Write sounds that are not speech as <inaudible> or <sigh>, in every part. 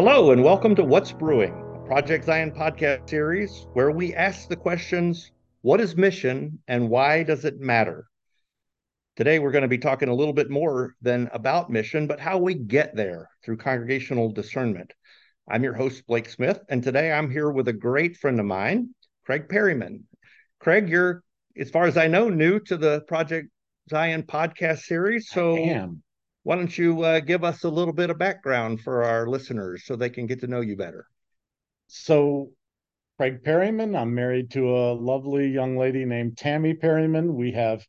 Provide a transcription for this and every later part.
Hello, and welcome to What's Brewing, a Project Zion podcast series where we ask the questions what is mission and why does it matter? Today, we're going to be talking a little bit more than about mission, but how we get there through congregational discernment. I'm your host, Blake Smith, and today I'm here with a great friend of mine, Craig Perryman. Craig, you're, as far as I know, new to the Project Zion podcast series. So, why don't you uh, give us a little bit of background for our listeners so they can get to know you better? So, Craig Perryman, I'm married to a lovely young lady named Tammy Perryman. We have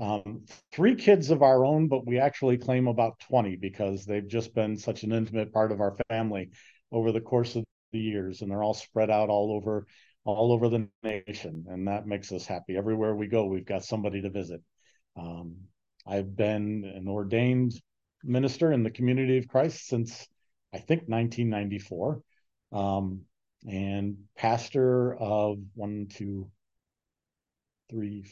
um, three kids of our own, but we actually claim about 20 because they've just been such an intimate part of our family over the course of the years, and they're all spread out all over all over the nation, and that makes us happy. Everywhere we go, we've got somebody to visit. Um, I've been an ordained minister in the community of Christ since I think 1994, um, and pastor of one, two, three,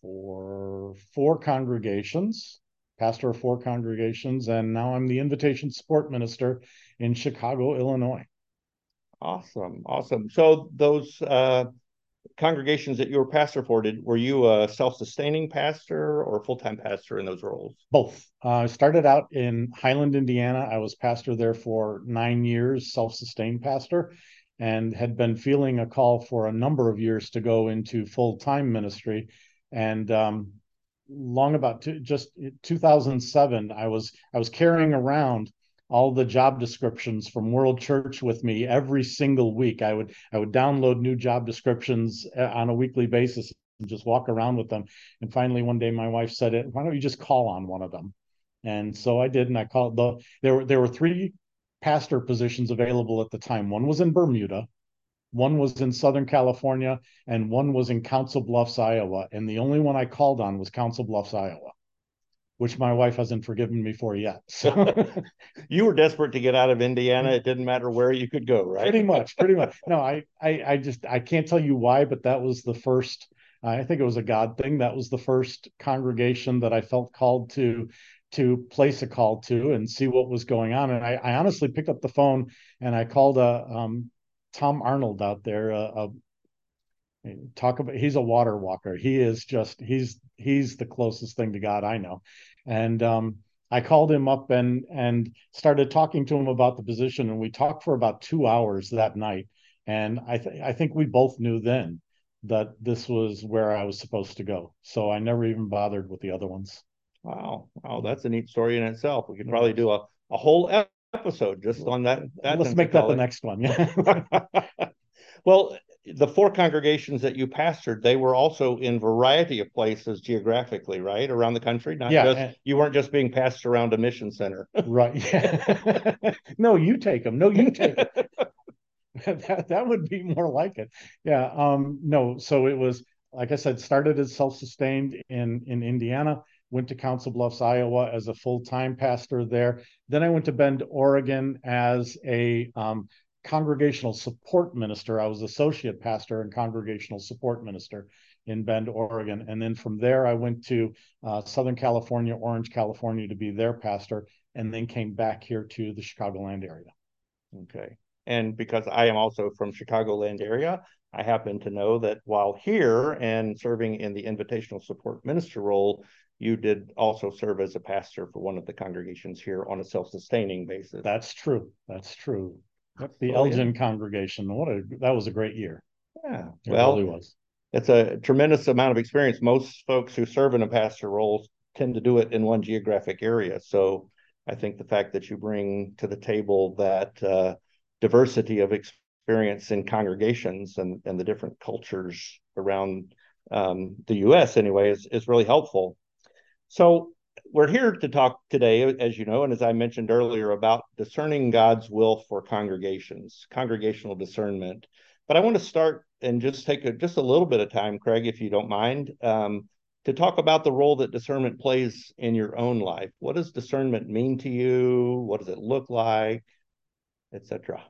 four, four congregations. Pastor of four congregations, and now I'm the invitation support minister in Chicago, Illinois. Awesome, awesome. So those uh, congregations that you were pastor for, did were you a self-sustaining pastor or full-time pastor in those roles? Both. Uh, I started out in Highland, Indiana. I was pastor there for nine years, self-sustained pastor, and had been feeling a call for a number of years to go into full-time ministry. And um, long about just 2007, I was I was carrying around all the job descriptions from World Church with me every single week. I would I would download new job descriptions uh, on a weekly basis and just walk around with them. And finally, one day, my wife said, it, "Why don't you just call on one of them?" And so I did, and I called the. There were there were three pastor positions available at the time. One was in Bermuda, one was in Southern California, and one was in Council Bluffs, Iowa. And the only one I called on was Council Bluffs, Iowa which my wife hasn't forgiven me for yet. <laughs> So <laughs> you were desperate to get out of Indiana. It didn't matter where you could go, right? Pretty much, pretty <laughs> much. No, I, I, I just I can't tell you why, but that was the first. I think it was a God thing. That was the first congregation that I felt called to to place a call to and see what was going on. And I, I honestly picked up the phone and I called a um, Tom Arnold out there, a, a talk about he's a water walker. He is just he's he's the closest thing to god i know. And um, i called him up and and started talking to him about the position and we talked for about two hours that night. And i th- i think we both knew then that this was where i was supposed to go. So i never even bothered with the other ones. Wow. Wow. That's a neat story in itself. We could probably do a, a whole episode just on that, that let's make that the next one. Yeah <laughs> <laughs> well the four congregations that you pastored, they were also in variety of places geographically, right, around the country. Not yeah, just you weren't just being passed around a mission center, right? Yeah. <laughs> no, you take them. No, you take them. <laughs> that that would be more like it. Yeah. Um. No. So it was like I said, started as self-sustained in in Indiana. Went to Council Bluffs, Iowa, as a full-time pastor there. Then I went to Bend, Oregon, as a um, congregational support minister. I was associate pastor and congregational support minister in Bend, Oregon. And then from there, I went to uh, Southern California, Orange, California to be their pastor, and then came back here to the Chicagoland area. Okay. And because I am also from Chicagoland area, I happen to know that while here and serving in the invitational support minister role, you did also serve as a pastor for one of the congregations here on a self-sustaining basis. That's true. That's true. The oh, Elgin yeah. congregation. What a that was a great year. Yeah. It well, really was. It's a tremendous amount of experience. Most folks who serve in a pastor role tend to do it in one geographic area. So I think the fact that you bring to the table that uh, diversity of experience in congregations and, and the different cultures around um, the U.S. anyway is, is really helpful. So we're here to talk today, as you know, and as I mentioned earlier, about discerning God's will for congregations, congregational discernment. But I want to start and just take a, just a little bit of time, Craig, if you don't mind, um, to talk about the role that discernment plays in your own life. What does discernment mean to you? What does it look like, etc.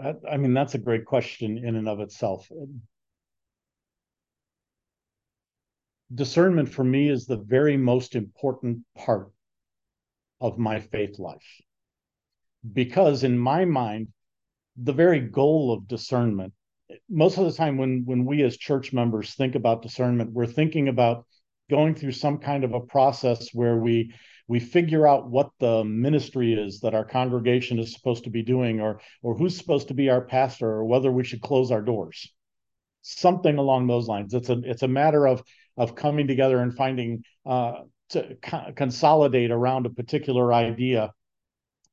I mean, that's a great question in and of itself. Discernment for me is the very most important part of my faith life. because in my mind, the very goal of discernment, most of the time when when we as church members think about discernment, we're thinking about going through some kind of a process where we we figure out what the ministry is that our congregation is supposed to be doing or or who's supposed to be our pastor or whether we should close our doors something along those lines it's a it's a matter of of coming together and finding uh, to co- consolidate around a particular idea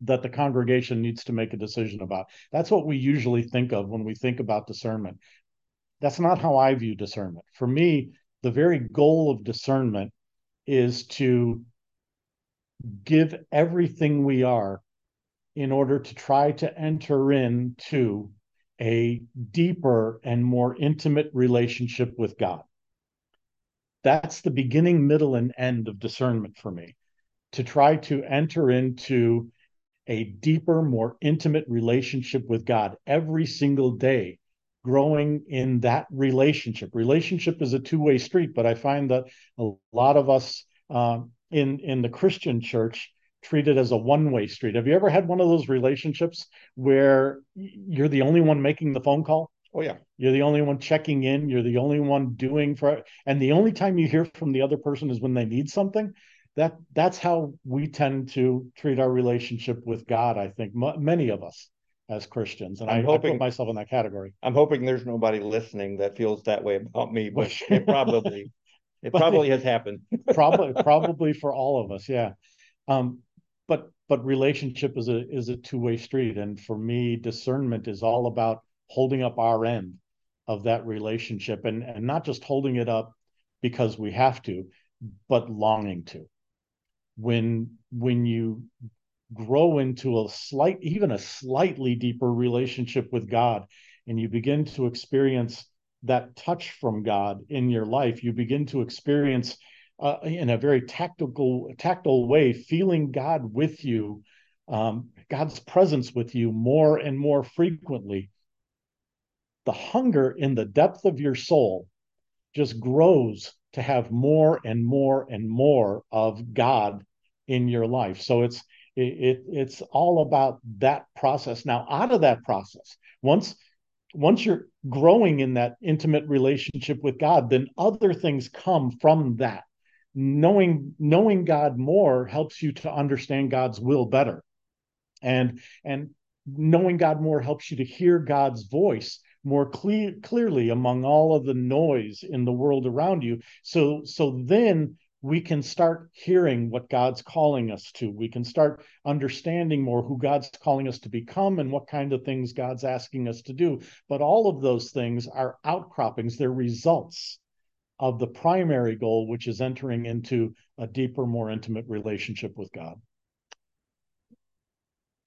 that the congregation needs to make a decision about. That's what we usually think of when we think about discernment. That's not how i view discernment. For me the very goal of discernment is to give everything we are in order to try to enter into a deeper and more intimate relationship with God. That's the beginning, middle, and end of discernment for me to try to enter into a deeper, more intimate relationship with God every single day, growing in that relationship. Relationship is a two way street, but I find that a lot of us uh, in in the Christian church treated as a one-way street. Have you ever had one of those relationships where you're the only one making the phone call? Oh yeah. You're the only one checking in, you're the only one doing for and the only time you hear from the other person is when they need something. That that's how we tend to treat our relationship with God, I think m- many of us as Christians. And i'm hoping, I put myself in that category. I'm hoping there's nobody listening that feels that way about me, but <laughs> it probably it probably has happened. <laughs> probably, probably for all of us, yeah. Um, but but relationship is a is a two way street, and for me, discernment is all about holding up our end of that relationship, and and not just holding it up because we have to, but longing to. When when you grow into a slight, even a slightly deeper relationship with God, and you begin to experience that touch from God in your life, you begin to experience uh, in a very tactical, tactile way, feeling God with you, um, God's presence with you more and more frequently. The hunger in the depth of your soul just grows to have more and more and more of God in your life. So it's it, it it's all about that process. Now, out of that process, once once you're growing in that intimate relationship with God, then other things come from that. Knowing knowing God more helps you to understand God's will better. And and knowing God more helps you to hear God's voice more clear, clearly among all of the noise in the world around you. So so then we can start hearing what God's calling us to. We can start understanding more who God's calling us to become and what kind of things God's asking us to do. But all of those things are outcroppings, they're results of the primary goal, which is entering into a deeper, more intimate relationship with God.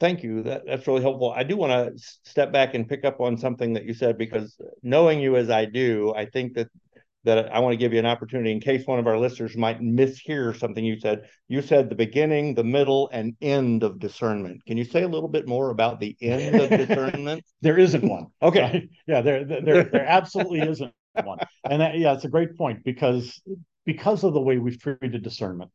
Thank you. That, that's really helpful. I do want to step back and pick up on something that you said because knowing you as I do, I think that that I want to give you an opportunity in case one of our listeners might mishear something you said. You said the beginning, the middle, and end of discernment. Can you say a little bit more about the end of discernment? <laughs> there isn't one. Okay. Right? Yeah, there, there, there absolutely isn't one. And that, yeah, it's a great point because because of the way we've treated discernment.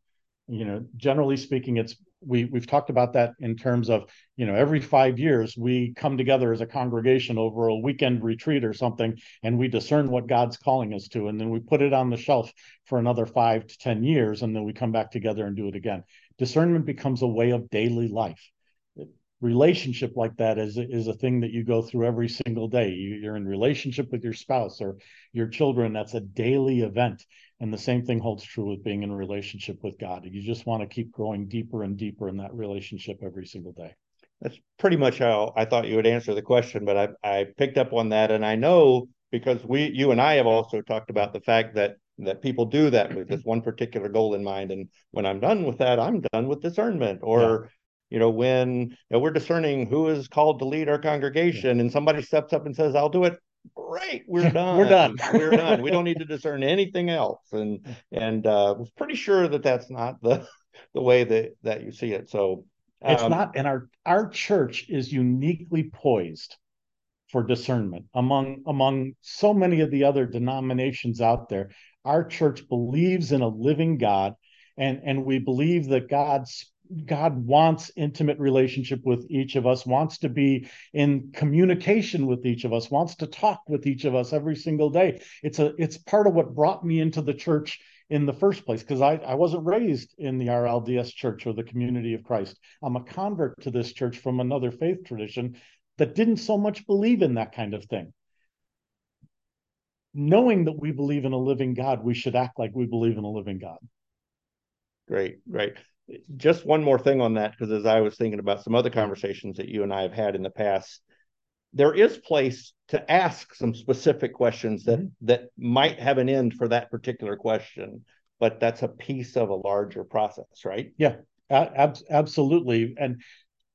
You know, generally speaking, it's we we've talked about that in terms of you know every five years we come together as a congregation over a weekend retreat or something and we discern what god's calling us to and then we put it on the shelf for another five to ten years and then we come back together and do it again. Discernment becomes a way of daily life relationship like that is is a thing that you go through every single day you, are in relationship with your spouse or your children that's a daily event and the same thing holds true with being in a relationship with God. You just want to keep growing deeper and deeper in that relationship every single day. That's pretty much how I thought you would answer the question, but I, I picked up on that. And I know because we, you and I have also talked about the fact that that people do that with this <clears throat> one particular goal in mind. And when I'm done with that, I'm done with discernment. Or, yeah. You know, when you know, we're discerning who is called to lead our congregation and somebody steps up and says, I'll do it, great we're <laughs> done we're done. we're done. We don't <laughs> need to discern anything else. And and uh was pretty sure that that's not the the way that that you see it. So um, it's not and our our church is uniquely poised for discernment among among so many of the other denominations out there. Our church believes in a living god and and we believe that god's God wants intimate relationship with each of us, wants to be in communication with each of us, wants to talk with each of us every single day. It's a it's part of what brought me into the church in the first place because I, I wasn't raised in the RLDS church or the community of Christ. I'm a convert to this church from another faith tradition that didn't so much believe in that kind of thing. Knowing that we believe in a living God, we should act like we believe in a living God. Great, great. Just one more thing on that, because as I was thinking about some other conversations that you and I have had in the past, there is place to ask some specific questions that mm-hmm. that might have an end for that particular question, but that's a piece of a larger process, right? Yeah, ab- absolutely. And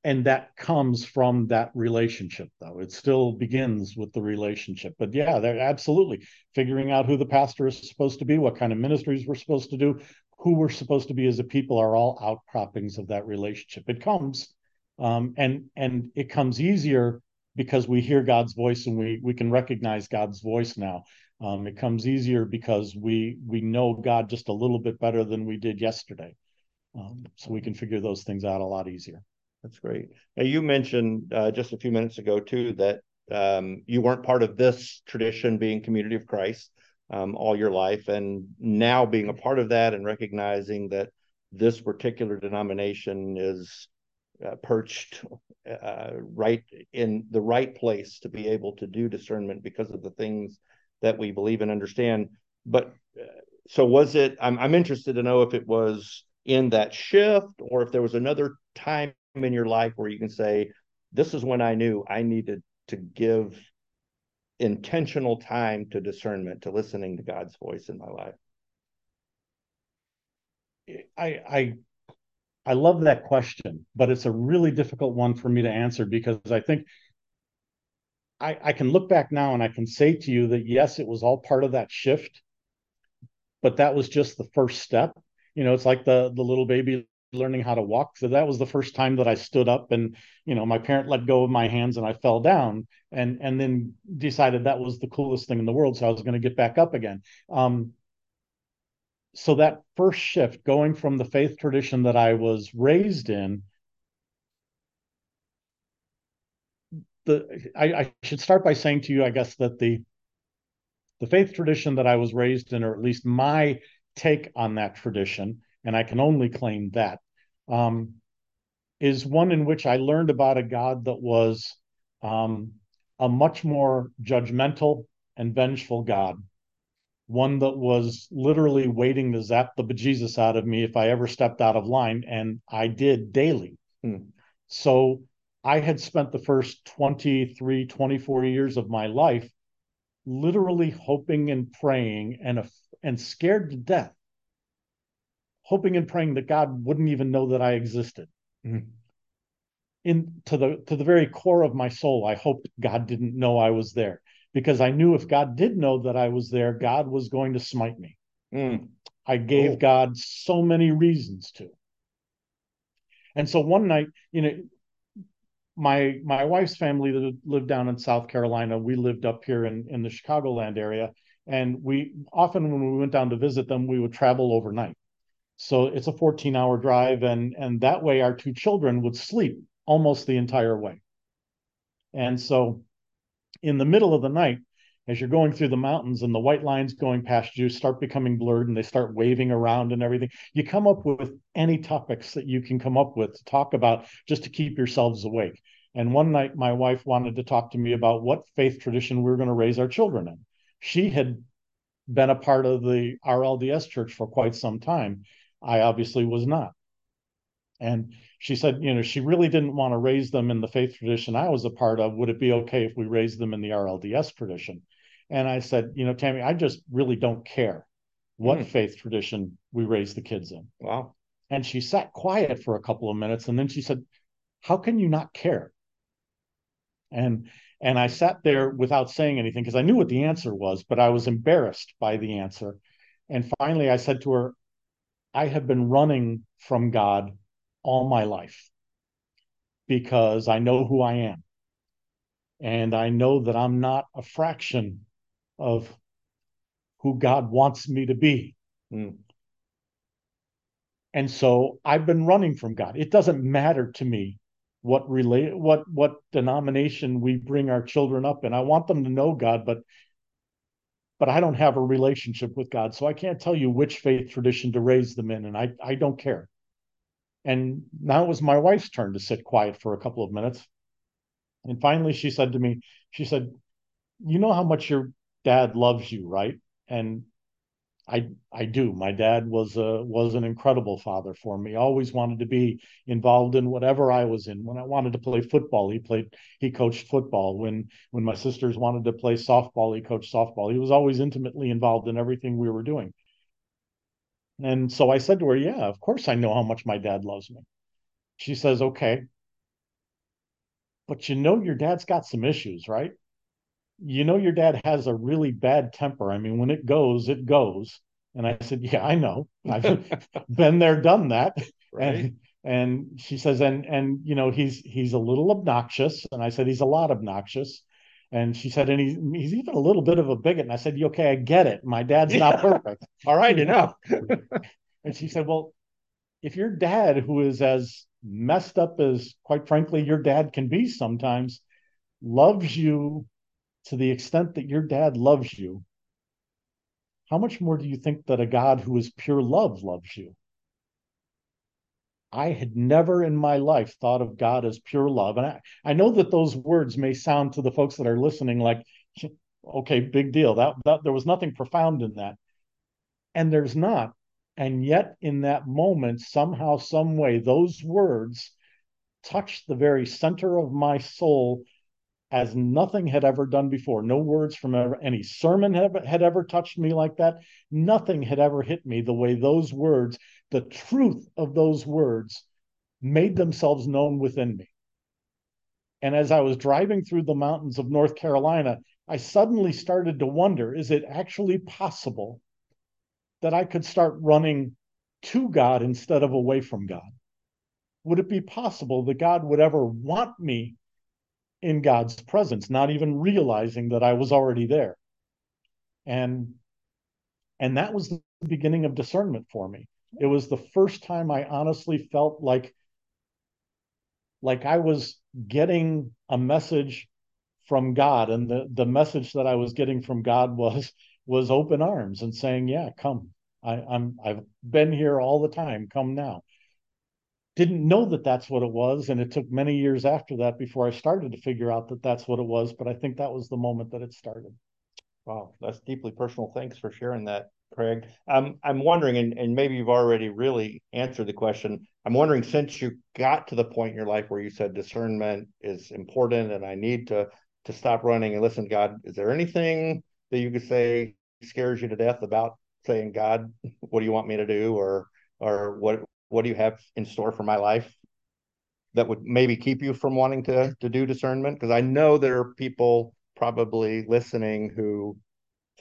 and that comes from that relationship though it still begins with the relationship but yeah they're absolutely figuring out who the pastor is supposed to be what kind of ministries we're supposed to do who we're supposed to be as a people are all outcroppings of that relationship. It comes um, and and it comes easier because we hear god's voice and we we can recognize god's voice now. Um, it comes easier because we we know god just a little bit better than we did yesterday. Um, so we can figure those things out a lot easier. That's great. Now you mentioned uh, just a few minutes ago too that um, you weren't part of this tradition, being Community of Christ, um, all your life, and now being a part of that and recognizing that this particular denomination is uh, perched uh, right in the right place to be able to do discernment because of the things that we believe and understand. But uh, so was it? I'm I'm interested to know if it was in that shift or if there was another time in your life where you can say, this is when I knew I needed to give intentional time to discernment, to listening to God's voice in my life? I I I love that question, but it's a really difficult one for me to answer because I think I, I can look back now and I can say to you that yes, it was all part of that shift, but that was just the first step. You know, it's like the the little baby learning how to walk. So that was the first time that I stood up and, you know, my parent let go of my hands and I fell down and and then decided that was the coolest thing in the world. So I was going to get back up again. Um, so that first shift going from the faith tradition that I was raised in, the I, I should start by saying to you, I guess that the the faith tradition that I was raised in, or at least my take on that tradition, and I can only claim that, um, is one in which I learned about a God that was um, a much more judgmental and vengeful God, one that was literally waiting to zap the bejesus out of me if I ever stepped out of line, and I did daily. Hmm. So I had spent the first 23, 24 years of my life literally hoping and praying and, and scared to death hoping and praying that God wouldn't even know that I existed. Mm-hmm. In to the to the very core of my soul, I hoped God didn't know I was there because I knew if God did know that I was there, God was going to smite me. Mm. I gave oh. God so many reasons to. And so one night, you know, my my wife's family that lived down in South Carolina. We lived up here in in the Chicagoland area, and we often when we went down to visit them, we would travel overnight. So it's a 14 hour drive. And, and that way our two children would sleep almost the entire way. And so in the middle of the night, as you're going through the mountains and the white lines going past you start becoming blurred and they start waving around and everything, you come up with any topics that you can come up with to talk about just to keep yourselves awake. And one night, my wife wanted to talk to me about what faith tradition we were going to raise our children in. She had been a part of the RLDS church for quite some time. I obviously was not. And she said, you know, she really didn't want to raise them in the faith tradition I was a part of. Would it be okay if we raised them in the RLDS tradition? And I said, you know, Tammy, I just really don't care what mm. faith tradition we raise the kids in. Wow. And she sat quiet for a couple of minutes and then she said, How can you not care? And and I sat there without saying anything because I knew what the answer was, but I was embarrassed by the answer. And finally I said to her, I have been running from God all my life because I know who I am. And I know that I'm not a fraction of who God wants me to be. Mm. And so I've been running from God. It doesn't matter to me what relate what what denomination we bring our children up in. I want them to know God, but but I don't have a relationship with God. So I can't tell you which faith tradition to raise them in. And I, I don't care. And now it was my wife's turn to sit quiet for a couple of minutes. And finally she said to me, she said, You know how much your dad loves you, right? And I I do. My dad was a was an incredible father for me. Always wanted to be involved in whatever I was in. When I wanted to play football, he played he coached football. When when my sisters wanted to play softball, he coached softball. He was always intimately involved in everything we were doing. And so I said to her, "Yeah, of course I know how much my dad loves me." She says, "Okay. But you know your dad's got some issues, right?" You know your dad has a really bad temper. I mean, when it goes, it goes. And I said, Yeah, I know. I've <laughs> been there, done that. Right. And and she says, and and you know, he's he's a little obnoxious. And I said, he's a lot obnoxious. And she said, and he's he's even a little bit of a bigot. And I said, okay, I get it. My dad's yeah. not perfect. All right, you know. and she said, Well, if your dad, who is as messed up as quite frankly your dad can be sometimes, loves you to the extent that your dad loves you, how much more do you think that a God who is pure love loves you? I had never in my life thought of God as pure love. And I, I know that those words may sound to the folks that are listening like, okay, big deal. That, that there was nothing profound in that. And there's not. And yet, in that moment, somehow, some way, those words touched the very center of my soul as nothing had ever done before. No words from ever, any sermon had, had ever touched me like that. Nothing had ever hit me the way those words, the truth of those words, made themselves known within me. And as I was driving through the mountains of North Carolina, I suddenly started to wonder is it actually possible that I could start running to God instead of away from God? Would it be possible that God would ever want me in God's presence, not even realizing that I was already there. And and that was the beginning of discernment for me. It was the first time I honestly felt like like I was getting a message from God and the the message that I was getting from God was was open arms and saying, "Yeah, come. I, I'm I've been here all the time. Come now." Didn't know that that's what it was and it took many years after that before i started to figure out that that's what it was but i think that was the moment that it started. Wow that's deeply personal. Thanks for sharing that craig. Um, i'm wondering and, and maybe you've already really answered the question i'm wondering since you got to the point in your life where you said discernment is important and i need to to stop running and listen to god is there anything that you could say scares you to death about saying god what do you want me to do? or or what what do you have in store for my life that would maybe keep you from wanting to to do discernment? Because i know there are people probably listening who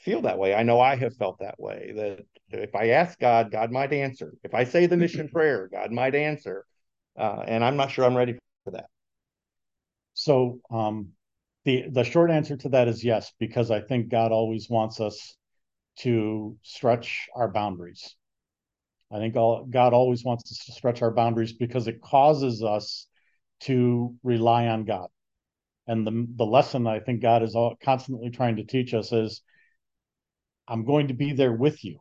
feel that way. I know i have felt that way that if i ask god god might answer. If i say the mission prayer god might answer. Uh, and i'm not sure i'm ready for that. So um, the the short answer to that is yes because i think god always wants us to stretch our boundaries I think all, God always wants us to stretch our boundaries because it causes us to rely on God. And the, the lesson I think God is all, constantly trying to teach us is I'm going to be there with you.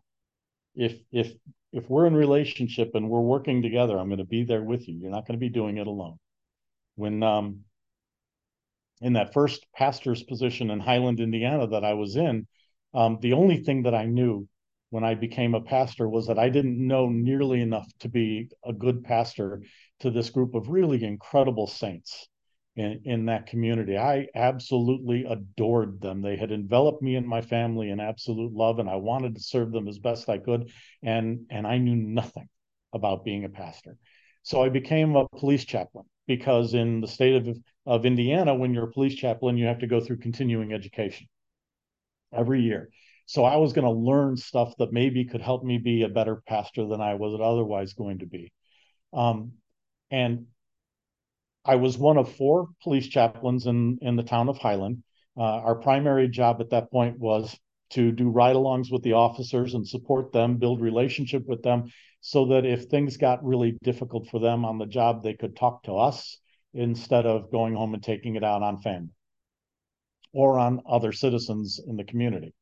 If if if we're in relationship and we're working together, I'm going to be there with you. You're not going to be doing it alone. When um in that first pastor's position in Highland, Indiana that I was in, um, the only thing that I knew when I became a pastor was that I didn't know nearly enough to be a good pastor to this group of really incredible saints in, in that community. I absolutely adored them. They had enveloped me and my family in absolute love, and I wanted to serve them as best I could. And, and I knew nothing about being a pastor. So I became a police chaplain because in the state of, of Indiana, when you're a police chaplain, you have to go through continuing education every year. So I was going to learn stuff that maybe could help me be a better pastor than I was otherwise going to be. Um, and I was one of four police chaplains in, in the town of Highland. Uh, our primary job at that point was to do ride-alongs with the officers and support them, build relationship with them, so that if things got really difficult for them on the job, they could talk to us instead of going home and taking it out on family or on other citizens in the community.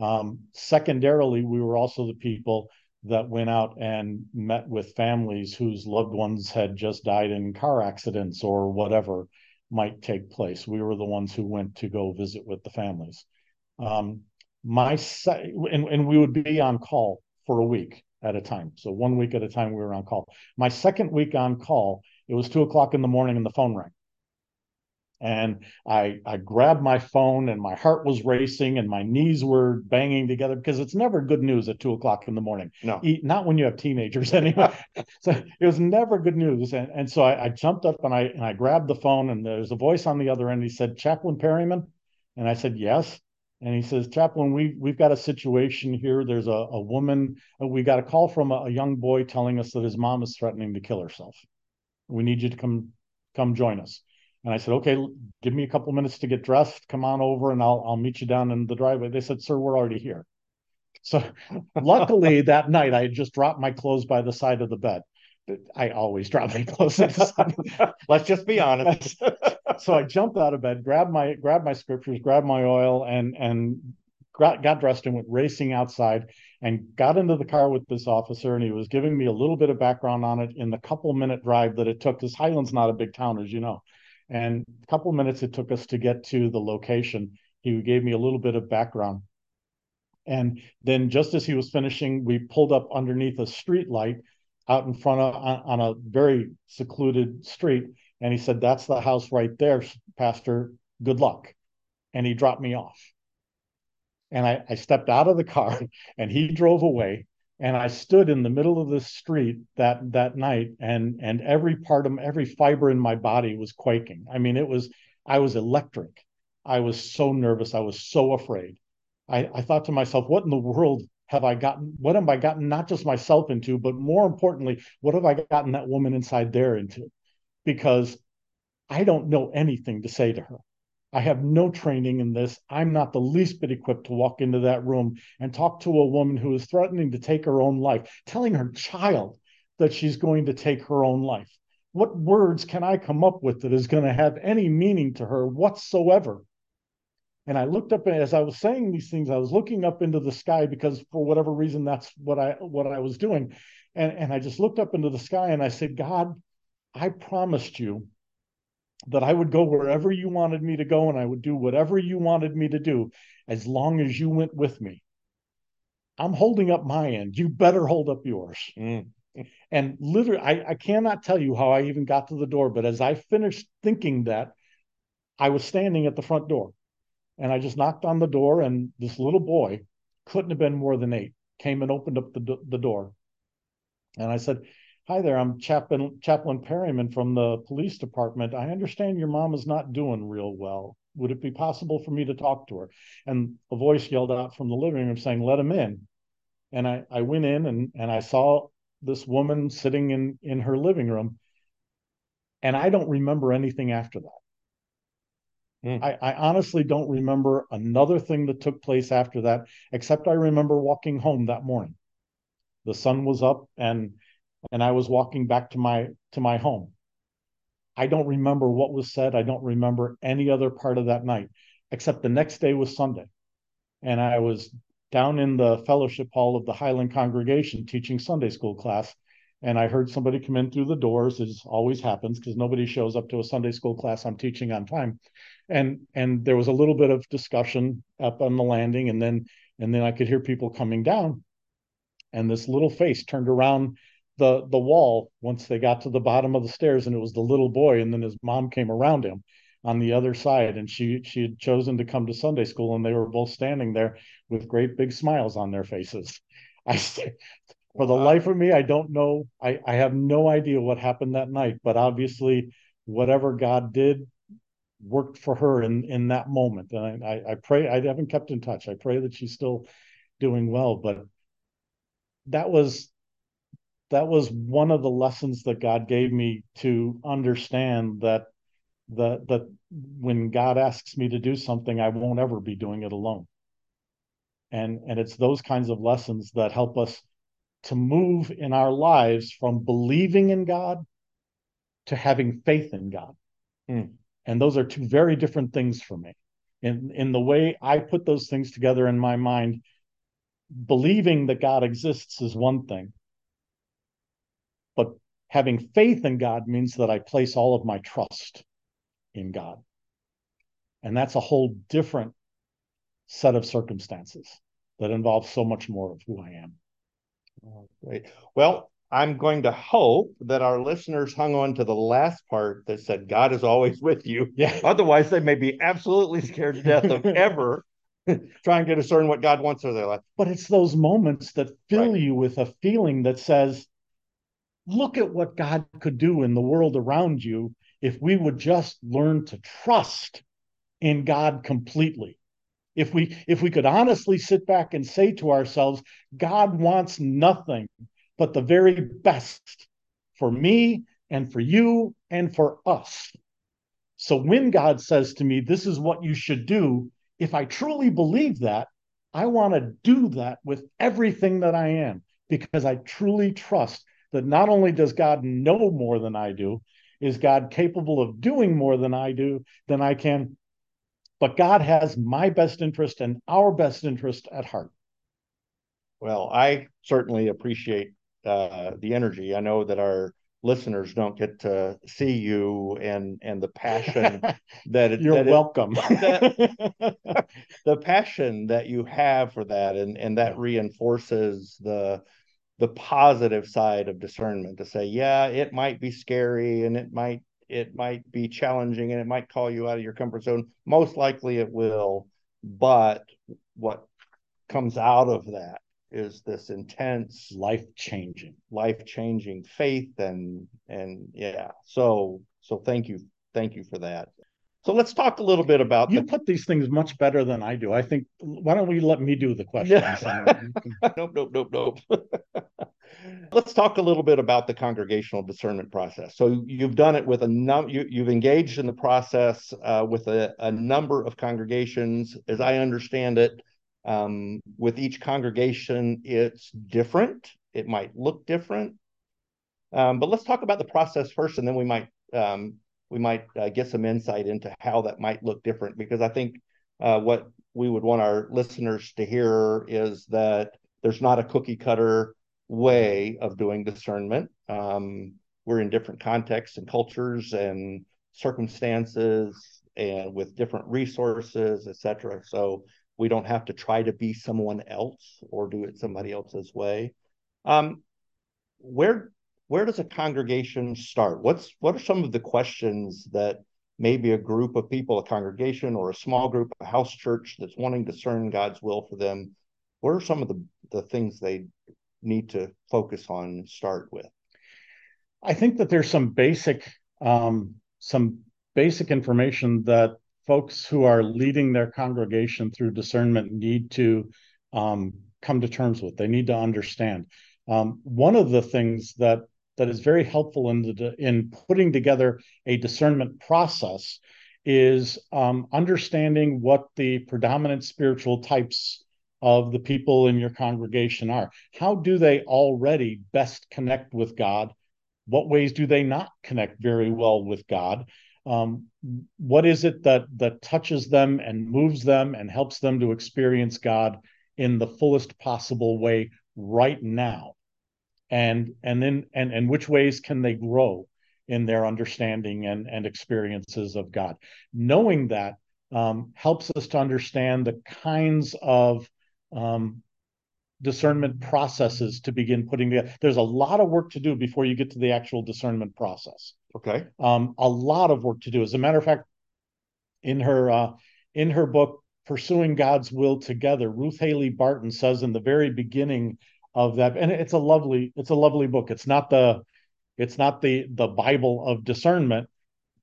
Um, secondarily, we were also the people that went out and met with families whose loved ones had just died in car accidents or whatever might take place. We were the ones who went to go visit with the families. Um, my se- and, and we would be on call for a week at a time. So one week at a time, we were on call. My second week on call, it was two o'clock in the morning and the phone rang and I I grabbed my phone and my heart was racing and my knees were banging together because it's never good news at two o'clock in the morning. No, not when you have teenagers <laughs> anyway. <laughs> so it was never good news. And and so I, I, jumped up and I and I grabbed the phone and there's a voice on the other end. He said, "Chaplain Perryman," and I said, "Yes." And he says, "Chaplain, we we've got a situation here. There's a a woman. Uh, we got a call from a, a young boy telling us that his mom is threatening to kill herself. We need you to come come join us." And I said, okay, give me a couple minutes to get dressed. Come on over and I'll, I'll meet you down in the driveway. They said, sir, we're already here. So <laughs> luckily that night I had just dropped my clothes by the side of the bed. I always drop my clothes. <laughs> Let's just be honest. <laughs> so I jumped out of bed, grabbed my grabbed my scriptures, grabbed my oil, and and got, got dressed and went racing outside and got into the car with this officer. And he was giving me a little bit of background on it in the couple minute drive that it took. Because Highland's not a big town, as you know. And a couple minutes it took us to get to the location. He gave me a little bit of background. And then just as he was finishing, we pulled up underneath a street light out in front of on, a very secluded street. And he said, That's the house right there, Pastor. Good luck. And he dropped me off. And I, I stepped out of the car <laughs> and he drove away and I stood in the middle of the street that that night, and and every part of every fiber in my body was quaking. I mean, it was I was electric. I was so nervous. I was so afraid. I, I thought to myself, what in the world have I gotten? What have I gotten not just myself into, but more importantly, what have I gotten that woman inside there into? Because I don't know anything to say to her. I have no training in this. I'm not the least bit equipped to walk into that room and talk to a woman who is threatening to take her own life, telling her child that she's going to take her own life. What words can I come up with that is going to have any meaning to her whatsoever? And I looked up as I was saying these things, I was looking up into the sky because for whatever reason, that's what I what I was doing. And, and I just looked up into the sky and I said, God, I promised you that I would go wherever you wanted me to go and I would do whatever you wanted me to do as long as you went with me. I'm holding up my end. You better hold up yours. Mm. And literally, I, I cannot tell you how I even got to the door, but as I finished thinking that, I was standing at the front door and I just knocked on the door, and this little boy couldn't have been more than eight came and opened up the, the door. And I said, Hi there, I'm Chaplain, Chaplain Perryman from the police department. I understand your mom is not doing real well. Would it be possible for me to talk to her? And a voice yelled out from the living room saying, Let him in. And I, I went in and, and I saw this woman sitting in, in her living room. And I don't remember anything after that. Mm. I, I, honestly don't remember another thing that took place after that, except I remember walking home that morning. The sun was up and and I was walking back to my to my home. I don't remember what was said. I don't remember any other part of that night, except the next day was Sunday. And I was down in the fellowship hall of the Highland congregation teaching Sunday school class. And I heard somebody come in through the doors, as always happens, because nobody shows up to a Sunday school class I'm teaching on time. And and there was a little bit of discussion up on the landing, and then and then I could hear people coming down. And this little face turned around the the wall once they got to the bottom of the stairs and it was the little boy and then his mom came around him on the other side and she she had chosen to come to sunday school and they were both standing there with great big smiles on their faces. <laughs> I for the life of me i don't know. I i have no idea what happened that night but obviously whatever god did worked for her in in that moment. And i i, I pray i haven't kept in touch. I pray that she's still doing well but that was that was one of the lessons that God gave me to understand that that that when God asks me to do something, I won't ever be doing it alone. and and it's those kinds of lessons that help us to move in our lives from believing in God to having faith in God. Mm. And those are two very different things for me. In in the way I put those things together in my mind, believing that God exists is one thing. But having faith in God means that I place all of my trust in God. And that's a whole different set of circumstances that involves so much more of who I am. Oh, great. Well, I'm going to hope that our listeners hung on to the last part that said God is always with you. <laughs> Yeah. Otherwise, they may be absolutely scared to death of <laughs> ever trying to discern what God wants for their life. But it's those moments that fill right. you with a feeling that says, look at what God could do in the world around you if we would just learn to trust in God completely. If we if we could honestly sit back and say to ourselves, God wants nothing but the very best for me and for you and for us. So when God says to me, this is what you should do, if I truly believe that, I want to do that with everything that I am because I truly trust that not only does God know more than I do, is God capable of doing more than I do, than I can, but God has my best interest and our best interest at heart. Well, I certainly appreciate uh, the energy. I know that our listeners don't get to see you and and the passion <laughs> that it, you're that welcome. It, <laughs> that, <laughs> the passion that you have for that, and and that reinforces the the positive side of discernment to say, yeah, it might be scary and it might it might be challenging and it might call you out of your comfort zone. Most likely it will, but what comes out of that is this intense life changing life changing faith and and yeah so so thank you thank you for that so let's talk a little bit about you the... put these things much better than I do. I think why don't we let me do the <laughs> questions? nope, nope, nope, nope. <laughs> let's talk a little bit about the congregational discernment process. So you've done it with a num you, you've engaged in the process uh, with a, a number of congregations, as I understand it. Um, with each congregation, it's different. It might look different. Um, but let's talk about the process first, and then we might um, we might uh, get some insight into how that might look different. Because I think uh, what we would want our listeners to hear is that there's not a cookie cutter way of doing discernment. Um, we're in different contexts and cultures and circumstances and with different resources, et cetera. So we don't have to try to be someone else or do it somebody else's way. Um, where where does a congregation start? What's what are some of the questions that maybe a group of people, a congregation or a small group, a house church that's wanting to discern God's will for them? What are some of the, the things they need to focus on start with? I think that there's some basic um, some basic information that folks who are leading their congregation through discernment need to um, come to terms with. They need to understand. Um, one of the things that that is very helpful in the in putting together a discernment process is um, understanding what the predominant spiritual types of the people in your congregation are. How do they already best connect with God? What ways do they not connect very well with God? um, what is it that that touches them and moves them and helps them to experience God in the fullest possible way right now, and and then and and which ways can they grow in their understanding and and experiences of God? Knowing that um, helps us to understand the kinds of um, discernment processes to begin putting together. There's a lot of work to do before you get to the actual discernment process. Okay. Um, a lot of work to do. As a matter of fact, in her uh, in her book Pursuing God's Will Together, Ruth Haley Barton says in the very beginning of that, and it's a lovely it's a lovely book. It's not the it's not the the Bible of discernment,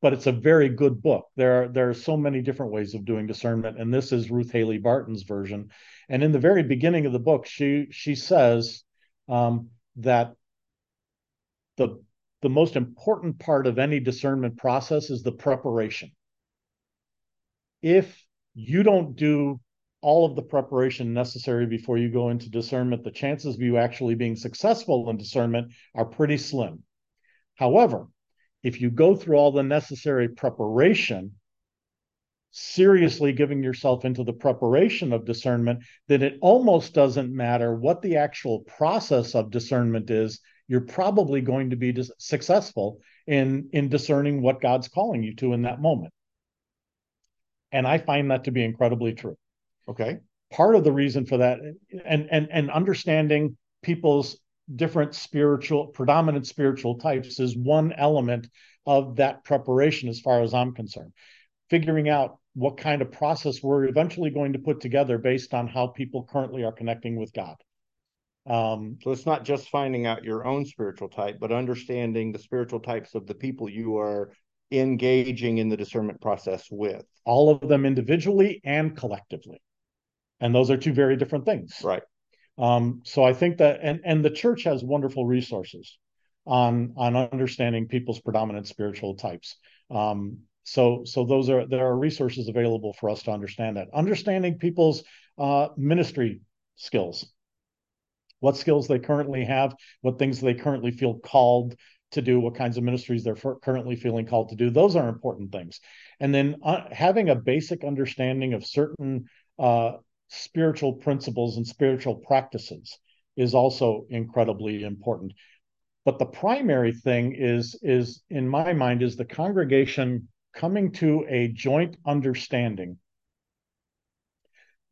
but it's a very good book. There are there are so many different ways of doing discernment, and this is Ruth Haley Barton's version. And in the very beginning of the book, she she says um, that the the most important part of any discernment process is the preparation. If you don't do all of the preparation necessary before you go into discernment, the chances of you actually being successful in discernment are pretty slim. However, if you go through all the necessary preparation, seriously giving yourself into the preparation of discernment, then it almost doesn't matter what the actual process of discernment is. You're probably going to be dis- successful in in discerning what God's calling you to in that moment. And I find that to be incredibly true. Okay. Part of the reason for that and and and understanding people's different spiritual predominant spiritual types is one element of that preparation as far as I'm concerned. Figuring out what kind of process we're eventually going to put together based on how people currently are connecting with God. Um, so it's not just finding out your own spiritual type, but understanding the spiritual types of the people you are engaging in the discernment process with. All of them individually and collectively. And those are two very different things. Right. Um, so I think that and and the church has wonderful resources on on understanding people's predominant spiritual types. Um, so so those are there are resources available for us to understand that. Understanding people's uh, ministry skills what skills they currently have, what things they currently feel called to do, what kinds of ministries they're currently feeling called to do. Those are important things. And then uh, having a basic understanding of certain uh, spiritual principles and spiritual practices is also incredibly important. But the primary thing is, is in my mind, is the congregation coming to a joint understanding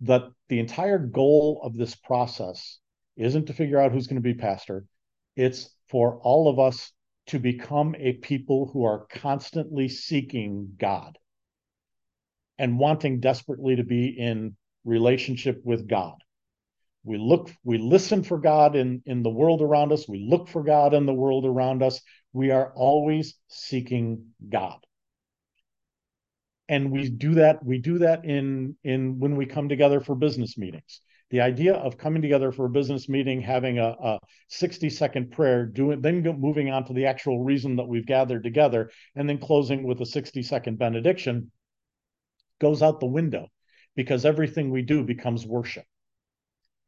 that the entire goal of this process isn't to figure out who's going to be pastor. It's for all of us to become a people who are constantly seeking God and wanting desperately to be in relationship with God. We look, we listen for God in, in the world around us. We look for God in the world around us. We are always seeking God. And we do that, we do that in, in when we come together for business meetings the idea of coming together for a business meeting, having a, a 60 second prayer, doing then moving on to the actual reason that we've gathered together, and then closing with a 60 second benediction goes out the window because everything we do becomes worship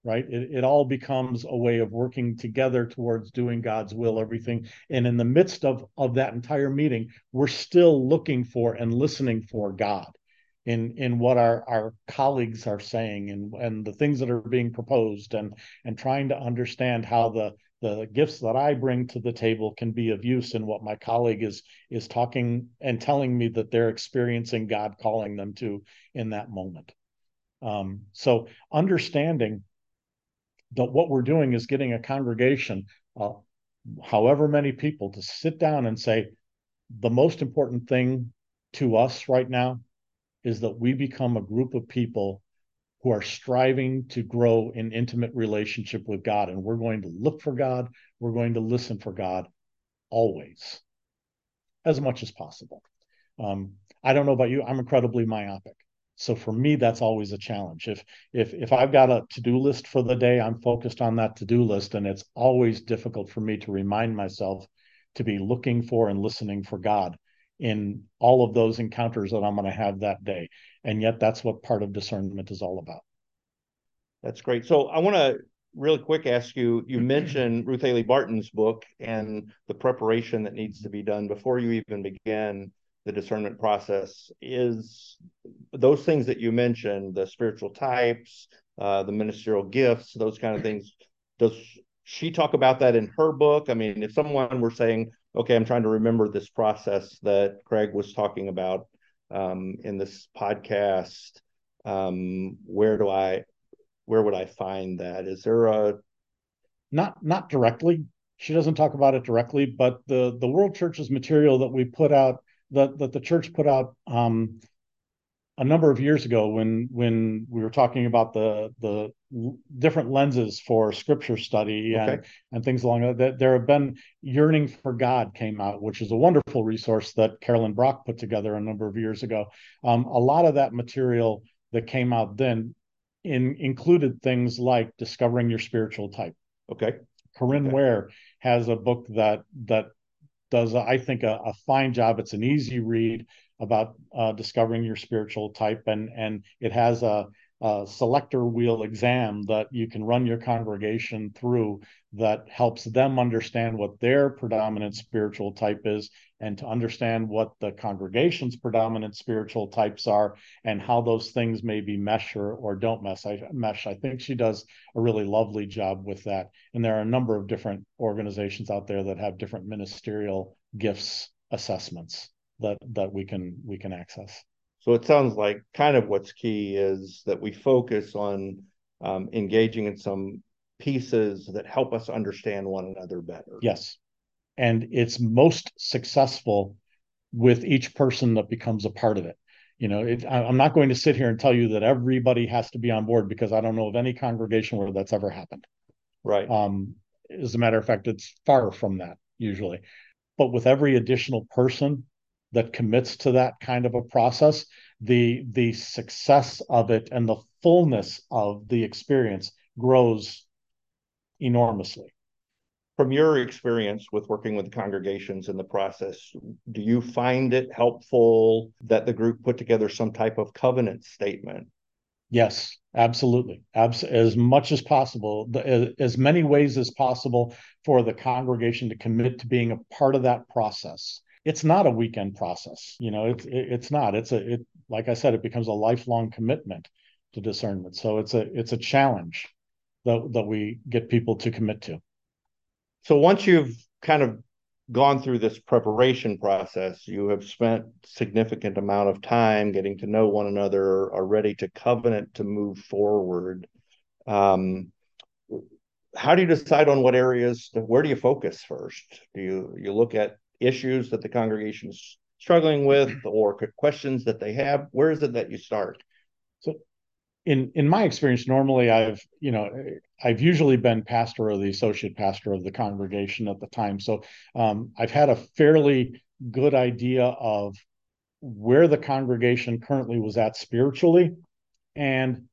right it, it all becomes a way of working together towards doing god's will everything and in the midst of of that entire meeting we're still looking for and listening for god in in what our our colleagues are saying and and the things that are being proposed and and trying to understand how the the gifts that I bring to the table can be of use in what my colleague is is talking and telling me that they're experiencing God calling them to in that moment. Um, so understanding that what we're doing is getting a congregation, uh, however many people, to sit down and say, the most important thing to us right now is that we become a group of people who are striving to grow in intimate relationship with God. And we're going to look for God, we're going to listen for God always, as much as possible. Um, I don't know about you, I'm incredibly myopic. So for me, that's always a challenge. If if if I've got a to-do list for the day, I'm focused on that to-do list, and it's always difficult for me to remind myself to be looking for and listening for God in all of those encounters that I'm going to have that day. And yet, that's what part of discernment is all about. That's great. So, I want to really quick ask you you <clears throat> mentioned Ruth Haley Barton's book and the preparation that needs to be done before you even begin the discernment process. Is those things that you mentioned, the spiritual types, uh, the ministerial gifts, those kind of things, does she talk about that in her book? I mean, if someone were saying, okay, I'm trying to remember this process that Craig was talking about um, in this podcast. Um, where do I, where would I find that? Is there a not not directly? She doesn't talk about it directly, but the the World Church's material that we put out that that the church put out um, a number of years ago when when we were talking about the the different lenses for scripture study and, okay. and things along that there have been yearning for god came out which is a wonderful resource that carolyn brock put together a number of years ago um, a lot of that material that came out then in, included things like discovering your spiritual type okay corinne okay. ware has a book that that does i think a, a fine job. It's an easy read about uh, discovering your spiritual type, and and it has a uh, selector wheel exam that you can run your congregation through that helps them understand what their predominant spiritual type is and to understand what the congregation's predominant spiritual types are and how those things maybe mesh or, or don't mesh I, mesh. I think she does a really lovely job with that. And there are a number of different organizations out there that have different ministerial gifts assessments that that we can we can access. So it sounds like kind of what's key is that we focus on um, engaging in some pieces that help us understand one another better. Yes. And it's most successful with each person that becomes a part of it. You know, it, I'm not going to sit here and tell you that everybody has to be on board because I don't know of any congregation where that's ever happened. Right. Um, as a matter of fact, it's far from that usually. But with every additional person that commits to that kind of a process, the the success of it and the fullness of the experience grows enormously. From your experience with working with congregations in the process, do you find it helpful that the group put together some type of covenant statement? Yes, absolutely. Abs- as much as possible, the, as many ways as possible for the congregation to commit to being a part of that process it's not a weekend process. You know, it's it's not. It's a it like I said, it becomes a lifelong commitment to discernment. So it's a it's a challenge that that we get people to commit to. So once you've kind of gone through this preparation process, you have spent significant amount of time getting to know one another, are ready to covenant to move forward. Um, how do you decide on what areas? Where do you focus first? Do you you look at issues that the congregation is struggling with or questions that they have? Where is it that you start? So in in my experience, normally I've, you know, I've usually been pastor or the associate pastor of the congregation at the time. So um, I've had a fairly good idea of where the congregation currently was at spiritually and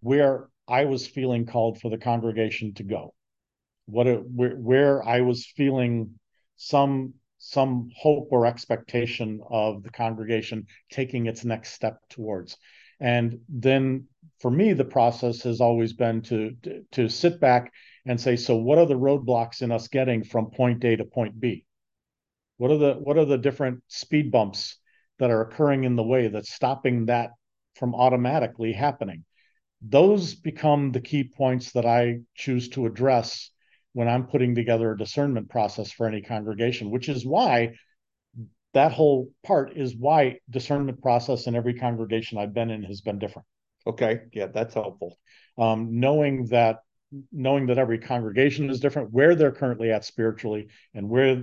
where I was feeling called for the congregation to go. What it, where, where I was feeling some some hope or expectation of the congregation taking its next step towards. And then for me, the process has always been to, to, to sit back and say, so what are the roadblocks in us getting from point A to point B? What are the what are the different speed bumps that are occurring in the way that's stopping that from automatically happening? Those become the key points that I choose to address when I'm putting together a discernment process for any congregation, which is why that whole part is why discernment process in every congregation I've been in has been different. Okay, yeah, that's helpful. Um, knowing that knowing that every congregation is different, where they're currently at spiritually, and where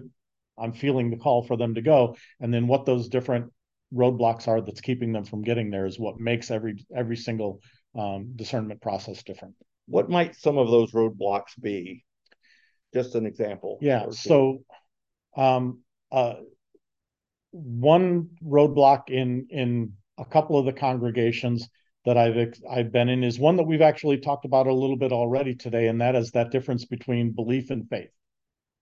I'm feeling the call for them to go, and then what those different roadblocks are that's keeping them from getting there is what makes every every single um, discernment process different. What might some of those roadblocks be? Just an example. Yeah. So, um, uh, one roadblock in in a couple of the congregations that I've I've been in is one that we've actually talked about a little bit already today, and that is that difference between belief and faith.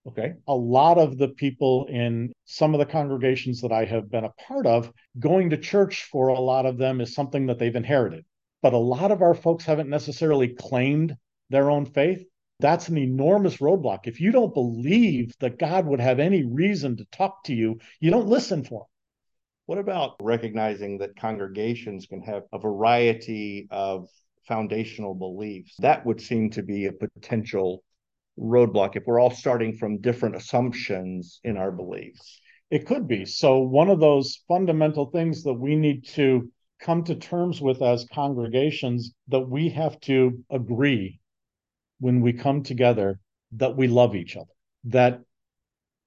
Okay. A lot of the people in some of the congregations that I have been a part of, going to church for a lot of them is something that they've inherited. But a lot of our folks haven't necessarily claimed their own faith that's an enormous roadblock. If you don't believe that God would have any reason to talk to you, you don't listen for him. What about recognizing that congregations can have a variety of foundational beliefs? That would seem to be a potential roadblock if we're all starting from different assumptions in our beliefs. It could be. So, one of those fundamental things that we need to come to terms with as congregations that we have to agree when we come together that we love each other. That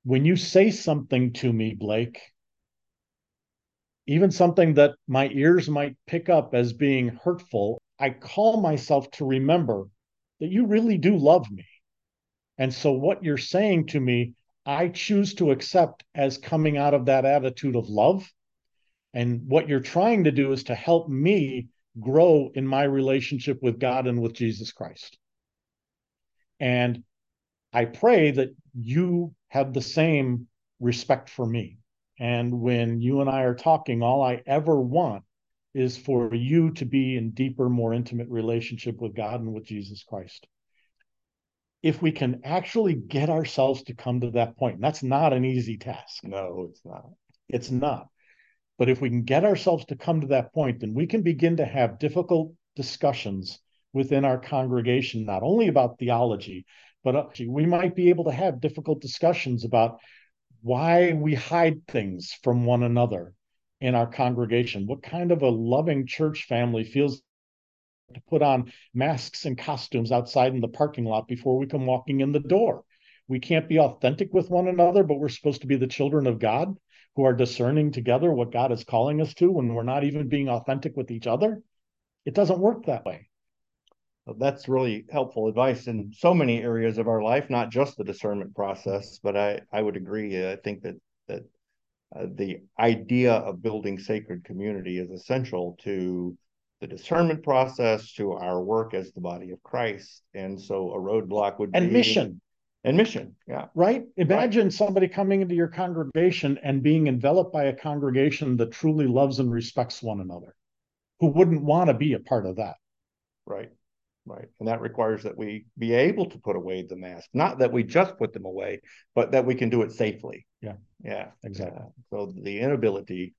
when you say something to me, Blake, even something that my ears might pick up as being hurtful, I call myself to remember that you really do love me. And so what you're saying to me, I choose to accept as coming out of that attitude of love. And what you're trying to do is to help me grow in my relationship with God and with Jesus Christ. And I pray that you have the same respect for me. And when you and I are talking, all I ever want is for you to be in deeper, more intimate relationship with God and with Jesus Christ. If we can actually get ourselves to come to that point, that's not an easy task. No, it's not. It's not. But if we can get ourselves to come to that point, then we can begin to have difficult discussions within our congregation, not only about theology, but uh, we might be able to have difficult discussions about why we hide things from one another in our congregation. What kind of a loving church family feels to put on masks and costumes outside in the parking lot before we come walking in the door? We can't be authentic with one another, but we're supposed to be the children of God who are discerning together what God is calling us to when we're not even being authentic with each other. It doesn't work that way. That's really helpful advice in so many areas of our life, not just the discernment process. But I, I would agree. I think that that uh, the idea of building sacred community is essential to the discernment process, to our work as the body of Christ. And so a roadblock would and be mission. And mission, yeah. Right? Imagine right. somebody coming into your congregation and being enveloped by a congregation that truly loves and respects one another. Who wouldn't want to be a part of that? Right. Right. And that requires that we be able to put away the mask, not that we just put them away, but that we can do it safely. Yeah. Yeah. Exactly. so the inability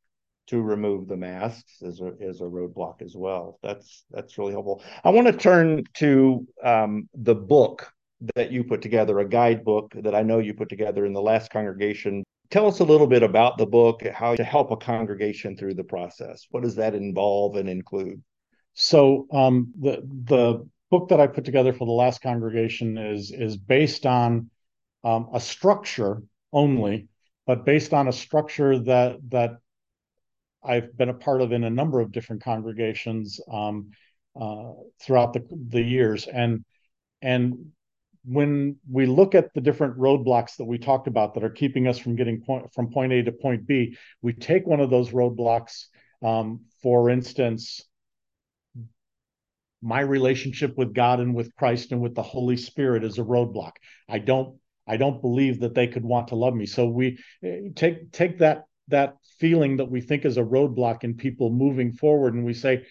to remove the masks is a is a roadblock as well. That's that's really helpful. I want to turn to um, the book that you put together, a guidebook that I know you put together in the last congregation. Tell us a little bit about the book, how to help a congregation through the process. What does that involve and include? So um, the the book that I put together for the last congregation is is based on um, a structure only, but based on a structure that that I've been a part of in a number of different congregations um, uh, throughout the the years, and and when we look at the different roadblocks that we talked about that are keeping us from getting point, from point A to point B, we take one of those roadblocks. Um, for instance, my relationship with God and with Christ and with the Holy Spirit is a roadblock. I don't I don't believe that they could want to love me. So we eh, take take that that feeling that we think is a roadblock in people moving forward and we say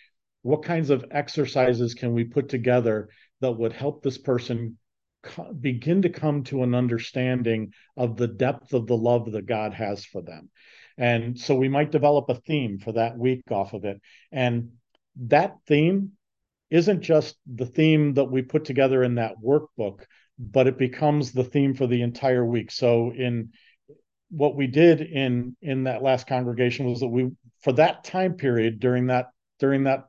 what kinds of exercises can we put together that would help this person begin to come to an understanding of the depth of the love that God has for them. And so we might develop a theme for that week off of it. And that theme isn't just the theme that we put together in that workbook, but it becomes the theme for the entire week. So in what we did in in that last congregation was that we for that time period during that during that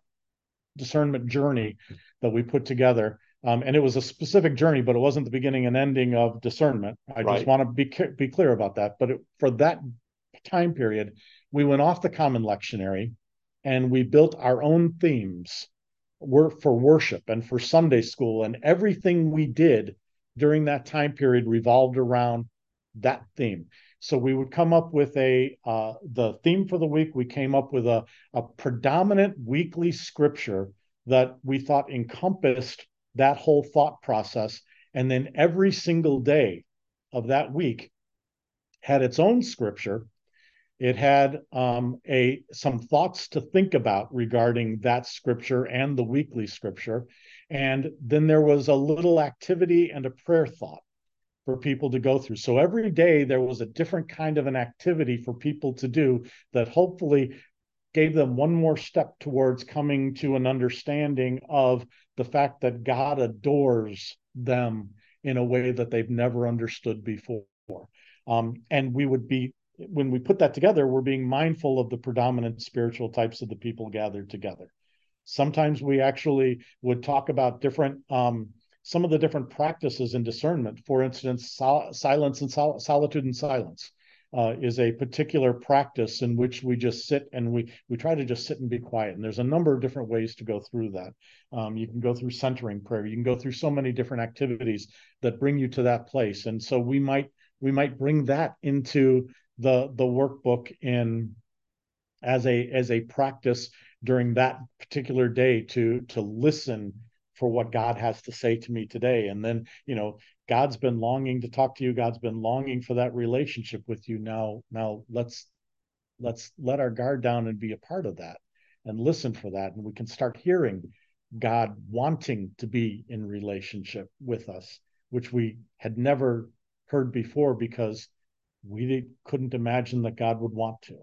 discernment journey that we put together um, and it was a specific journey but it wasn't the beginning and ending of discernment i right. just want to be be clear about that but it, for that time period we went off the common lectionary and we built our own themes work for worship and for Sunday school, and everything we did during that time period revolved around that theme. So we would come up with a uh, the theme for the week. We came up with a, a predominant weekly scripture that we thought encompassed that whole thought process, and then every single day of that week had its own scripture it had um, a some thoughts to think about regarding that scripture and the weekly scripture, and then there was a little activity and a prayer thought for people to go through. So every day there was a different kind of an activity for people to do that hopefully gave them one more step towards coming to an understanding of the fact that God adores them in a way that they've never understood before. Um, and we would be when we put that together, we're being mindful of the predominant spiritual types of the people gathered together. Sometimes we actually would talk about different, um, some of the different practices in discernment. For instance, sol- silence and sol- solitude and silence uh, is a particular practice in which we just sit and we we try to just sit and be quiet. And there's a number of different ways to go through that. Um, you can go through centering prayer. You can go through so many different activities that bring you to that place. And so we might we might bring that into the the workbook in as a as a practice during that particular day to to listen for what God has to say to me today. And then, you know, God's been longing to talk to you. God's been longing for that relationship with you. Now, now let's let's let our guard down and be a part of that. and listen for that. And we can start hearing God wanting to be in relationship with us, which we had never heard before because we couldn't imagine that God would want to.